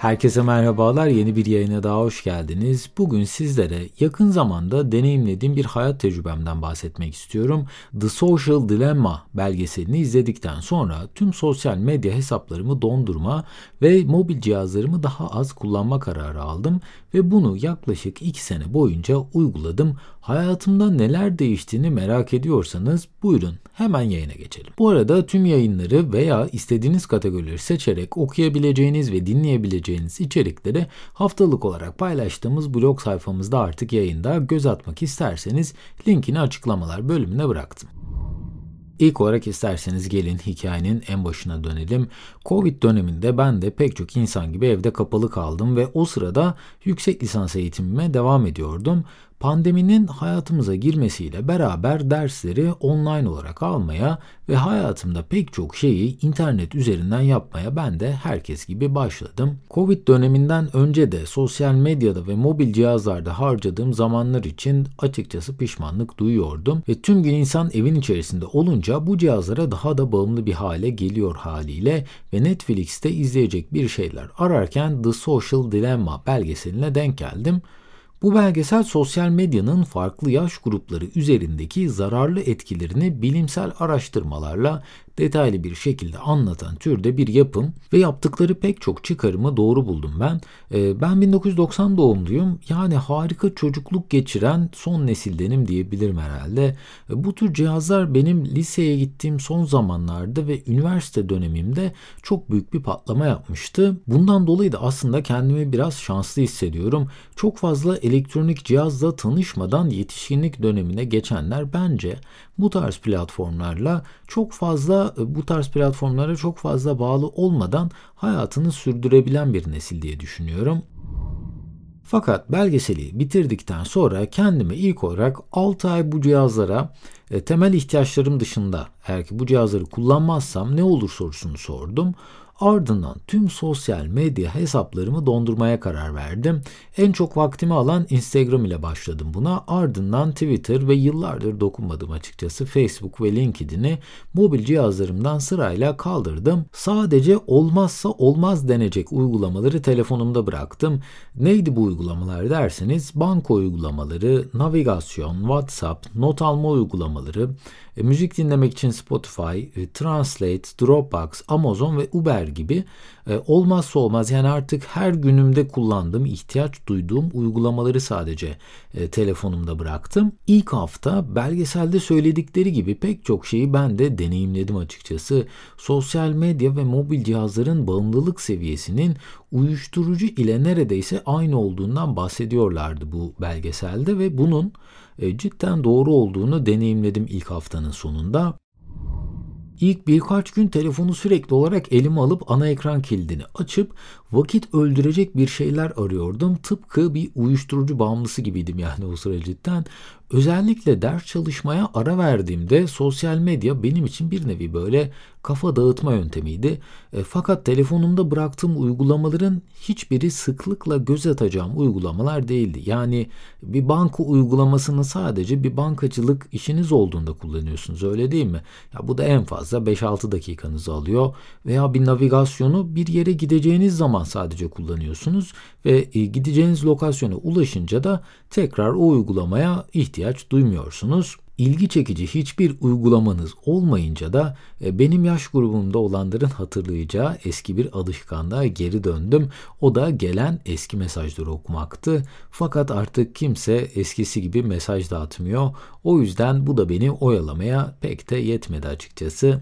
Herkese merhabalar. Yeni bir yayına daha hoş geldiniz. Bugün sizlere yakın zamanda deneyimlediğim bir hayat tecrübemden bahsetmek istiyorum. The Social Dilemma belgeselini izledikten sonra tüm sosyal medya hesaplarımı dondurma ve mobil cihazlarımı daha az kullanma kararı aldım ve bunu yaklaşık 2 sene boyunca uyguladım. Hayatımda neler değiştiğini merak ediyorsanız buyurun hemen yayına geçelim. Bu arada tüm yayınları veya istediğiniz kategorileri seçerek okuyabileceğiniz ve dinleyebileceğiniz içerikleri haftalık olarak paylaştığımız blog sayfamızda artık yayında göz atmak isterseniz linkini açıklamalar bölümüne bıraktım. İlk olarak isterseniz gelin hikayenin en başına dönelim. Covid döneminde ben de pek çok insan gibi evde kapalı kaldım ve o sırada yüksek lisans eğitimime devam ediyordum. Pandeminin hayatımıza girmesiyle beraber dersleri online olarak almaya ve hayatımda pek çok şeyi internet üzerinden yapmaya ben de herkes gibi başladım. Covid döneminden önce de sosyal medyada ve mobil cihazlarda harcadığım zamanlar için açıkçası pişmanlık duyuyordum ve tüm gün insan evin içerisinde olunca bu cihazlara daha da bağımlı bir hale geliyor haliyle ve Netflix'te izleyecek bir şeyler ararken The Social Dilemma belgeseline denk geldim. Bu belgesel sosyal medyanın farklı yaş grupları üzerindeki zararlı etkilerini bilimsel araştırmalarla detaylı bir şekilde anlatan türde bir yapım ve yaptıkları pek çok çıkarımı doğru buldum ben. Ee, ben 1990 doğumluyum. Yani harika çocukluk geçiren son nesildenim diyebilirim herhalde. Ee, bu tür cihazlar benim liseye gittiğim son zamanlarda ve üniversite dönemimde çok büyük bir patlama yapmıştı. Bundan dolayı da aslında kendimi biraz şanslı hissediyorum. Çok fazla elektronik cihazla tanışmadan yetişkinlik dönemine geçenler bence bu tarz platformlarla çok fazla e, bu tarz platformlara çok fazla bağlı olmadan hayatını sürdürebilen bir nesil diye düşünüyorum. Fakat belgeseli bitirdikten sonra kendime ilk olarak 6 ay bu cihazlara e, temel ihtiyaçlarım dışında eğer ki bu cihazları kullanmazsam ne olur sorusunu sordum. Ardından tüm sosyal medya hesaplarımı dondurmaya karar verdim. En çok vaktimi alan Instagram ile başladım buna. Ardından Twitter ve yıllardır dokunmadım açıkçası Facebook ve LinkedIn'i mobil cihazlarımdan sırayla kaldırdım. Sadece olmazsa olmaz denecek uygulamaları telefonumda bıraktım. Neydi bu uygulamalar derseniz banka uygulamaları, navigasyon, WhatsApp, not alma uygulamaları, e, müzik dinlemek için Spotify, e, Translate, Dropbox, Amazon ve Uber gibi e, olmazsa olmaz yani artık her günümde kullandığım, ihtiyaç duyduğum uygulamaları sadece e, telefonumda bıraktım. İlk hafta belgeselde söyledikleri gibi pek çok şeyi ben de deneyimledim açıkçası. Sosyal medya ve mobil cihazların bağımlılık seviyesinin uyuşturucu ile neredeyse aynı olduğundan bahsediyorlardı bu belgeselde ve bunun e, cidden doğru olduğunu deneyimledim ilk haftanın sonunda. İlk birkaç gün telefonu sürekli olarak elime alıp ana ekran kilidini açıp vakit öldürecek bir şeyler arıyordum. Tıpkı bir uyuşturucu bağımlısı gibiydim yani o sıra cidden. Özellikle ders çalışmaya ara verdiğimde sosyal medya benim için bir nevi böyle kafa dağıtma yöntemiydi. E, fakat telefonumda bıraktığım uygulamaların hiçbiri sıklıkla göz atacağım uygulamalar değildi. Yani bir banka uygulamasını sadece bir bankacılık işiniz olduğunda kullanıyorsunuz öyle değil mi? Ya bu da en fazla 5-6 dakikanızı alıyor veya bir navigasyonu bir yere gideceğiniz zaman sadece kullanıyorsunuz ve e, gideceğiniz lokasyona ulaşınca da tekrar o uygulamaya ihtiyaç duymuyorsunuz ilgi çekici hiçbir uygulamanız olmayınca da e, benim yaş grubumda olanların hatırlayacağı eski bir alışkanlığa geri döndüm. O da gelen eski mesajları okumaktı. Fakat artık kimse eskisi gibi mesaj dağıtmıyor. O yüzden bu da beni oyalamaya pek de yetmedi açıkçası.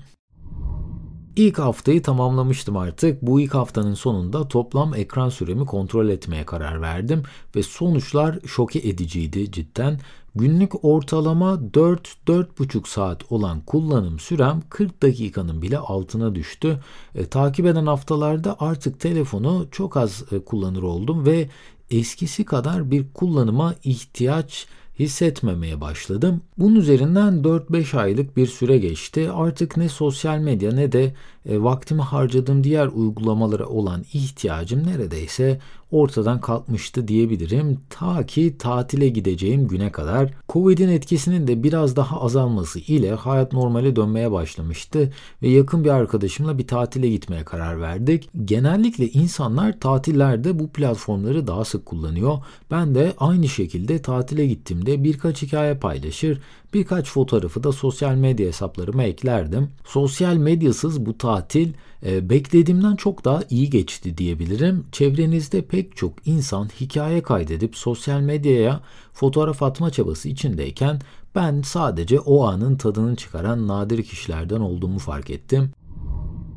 İlk haftayı tamamlamıştım artık. Bu ilk haftanın sonunda toplam ekran süremi kontrol etmeye karar verdim ve sonuçlar şoke ediciydi cidden. Günlük ortalama 4-4,5 saat olan kullanım sürem 40 dakikanın bile altına düştü. E, takip eden haftalarda artık telefonu çok az e, kullanır oldum ve eskisi kadar bir kullanıma ihtiyaç hissetmemeye başladım. Bunun üzerinden 4-5 aylık bir süre geçti. Artık ne sosyal medya ne de e, vaktimi harcadığım diğer uygulamalara olan ihtiyacım neredeyse ortadan kalkmıştı diyebilirim. Ta ki tatile gideceğim güne kadar. Covid'in etkisinin de biraz daha azalması ile hayat normale dönmeye başlamıştı ve yakın bir arkadaşımla bir tatile gitmeye karar verdik. Genellikle insanlar tatillerde bu platformları daha sık kullanıyor. Ben de aynı şekilde tatile gittiğimde birkaç hikaye paylaşır, birkaç fotoğrafı da sosyal medya hesaplarıma eklerdim. Sosyal medyasız bu tatil e, beklediğimden çok daha iyi geçti diyebilirim. Çevrenizde pek çok insan hikaye kaydedip sosyal medyaya fotoğraf atma çabası içindeyken ben sadece o anın tadını çıkaran nadir kişilerden olduğumu fark ettim.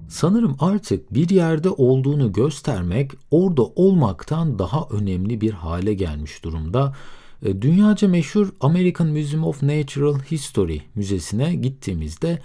Sanırım artık bir yerde olduğunu göstermek orada olmaktan daha önemli bir hale gelmiş durumda. E, dünyaca meşhur American Museum of Natural History müzesine gittiğimizde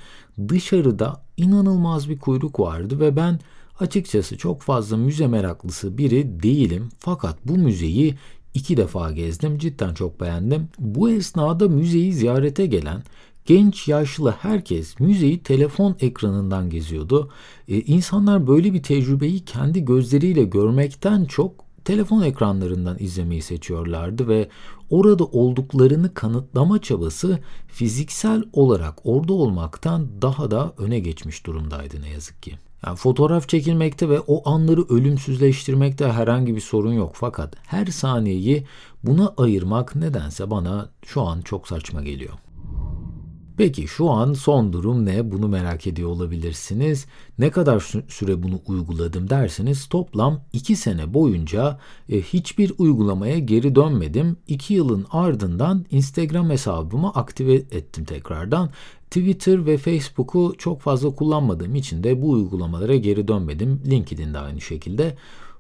dışarıda inanılmaz bir kuyruk vardı ve ben açıkçası çok fazla müze meraklısı biri değilim. Fakat bu müzeyi iki defa gezdim. Cidden çok beğendim. Bu esnada müzeyi ziyarete gelen genç yaşlı herkes müzeyi telefon ekranından geziyordu. Ee, insanlar böyle bir tecrübeyi kendi gözleriyle görmekten çok telefon ekranlarından izlemeyi seçiyorlardı ve orada olduklarını kanıtlama çabası fiziksel olarak orada olmaktan daha da öne geçmiş durumdaydı ne yazık ki. Yani fotoğraf çekilmekte ve o anları ölümsüzleştirmekte herhangi bir sorun yok fakat her saniyeyi buna ayırmak nedense bana şu an çok saçma geliyor. Peki şu an son durum ne? Bunu merak ediyor olabilirsiniz. Ne kadar süre bunu uyguladım derseniz toplam 2 sene boyunca e, hiçbir uygulamaya geri dönmedim. 2 yılın ardından Instagram hesabımı aktive ettim tekrardan. Twitter ve Facebook'u çok fazla kullanmadığım için de bu uygulamalara geri dönmedim. LinkedIn de aynı şekilde.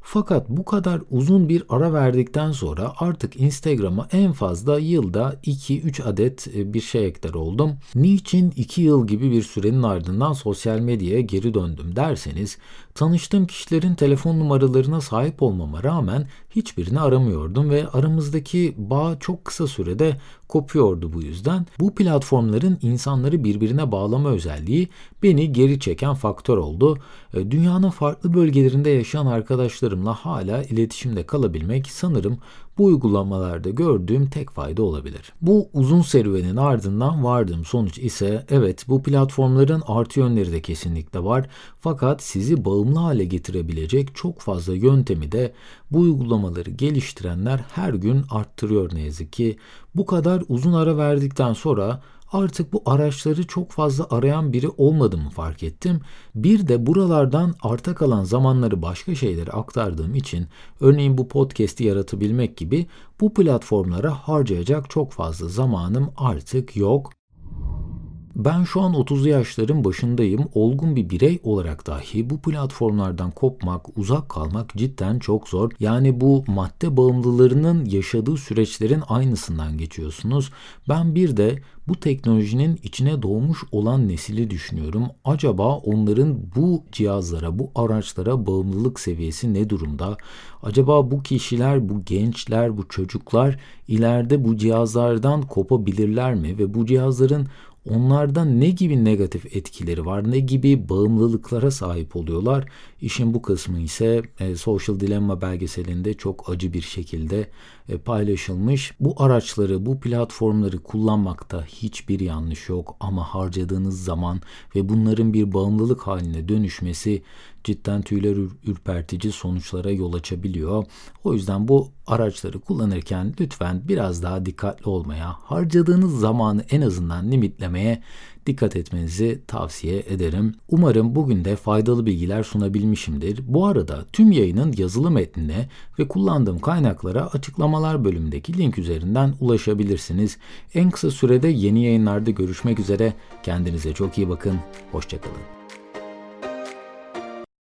Fakat bu kadar uzun bir ara verdikten sonra artık Instagram'a en fazla yılda 2-3 adet e, bir şey ekler oldum. Niçin 2 yıl gibi bir sürenin ardından sosyal medyaya geri döndüm derseniz tanıştığım kişilerin telefon numaralarına sahip olmama rağmen hiçbirini aramıyordum ve aramızdaki bağ çok kısa sürede kopuyordu bu yüzden. Bu platformların insanları birbirine bağlama özelliği beni geri çeken faktör oldu. E, dünyanın farklı bölgelerinde yaşayan arkadaşlarımla hala iletişimde kalabilmek sanırım bu uygulamalarda gördüğüm tek fayda olabilir. Bu uzun serüvenin ardından vardığım sonuç ise evet bu platformların artı yönleri de kesinlikle var fakat sizi bağımlı hale getirebilecek çok fazla yöntemi de bu uygulamaları geliştirenler her gün arttırıyor ne yazık ki. Bu kadar uzun ara verdikten sonra artık bu araçları çok fazla arayan biri olmadığımı fark ettim. Bir de buralardan arta kalan zamanları başka şeylere aktardığım için örneğin bu podcast'i yaratabilmek gibi bu platformlara harcayacak çok fazla zamanım artık yok. Ben şu an 30'lu yaşların başındayım. Olgun bir birey olarak dahi bu platformlardan kopmak, uzak kalmak cidden çok zor. Yani bu madde bağımlılarının yaşadığı süreçlerin aynısından geçiyorsunuz. Ben bir de bu teknolojinin içine doğmuş olan nesili düşünüyorum. Acaba onların bu cihazlara, bu araçlara bağımlılık seviyesi ne durumda? Acaba bu kişiler, bu gençler, bu çocuklar ileride bu cihazlardan kopabilirler mi ve bu cihazların onlardan ne gibi negatif etkileri var, ne gibi bağımlılıklara sahip oluyorlar. İşin bu kısmı ise e, Social Dilemma belgeselinde çok acı bir şekilde e, paylaşılmış. Bu araçları, bu platformları kullanmakta hiçbir yanlış yok ama harcadığınız zaman ve bunların bir bağımlılık haline dönüşmesi cidden tüyler ürpertici sonuçlara yol açabiliyor. O yüzden bu araçları kullanırken lütfen biraz daha dikkatli olmaya, harcadığınız zamanı en azından limitlemeye dikkat etmenizi tavsiye ederim. Umarım bugün de faydalı bilgiler sunabilmişimdir. Bu arada tüm yayının yazılı metnine ve kullandığım kaynaklara açıklamalar bölümündeki link üzerinden ulaşabilirsiniz. En kısa sürede yeni yayınlarda görüşmek üzere. Kendinize çok iyi bakın. Hoşçakalın.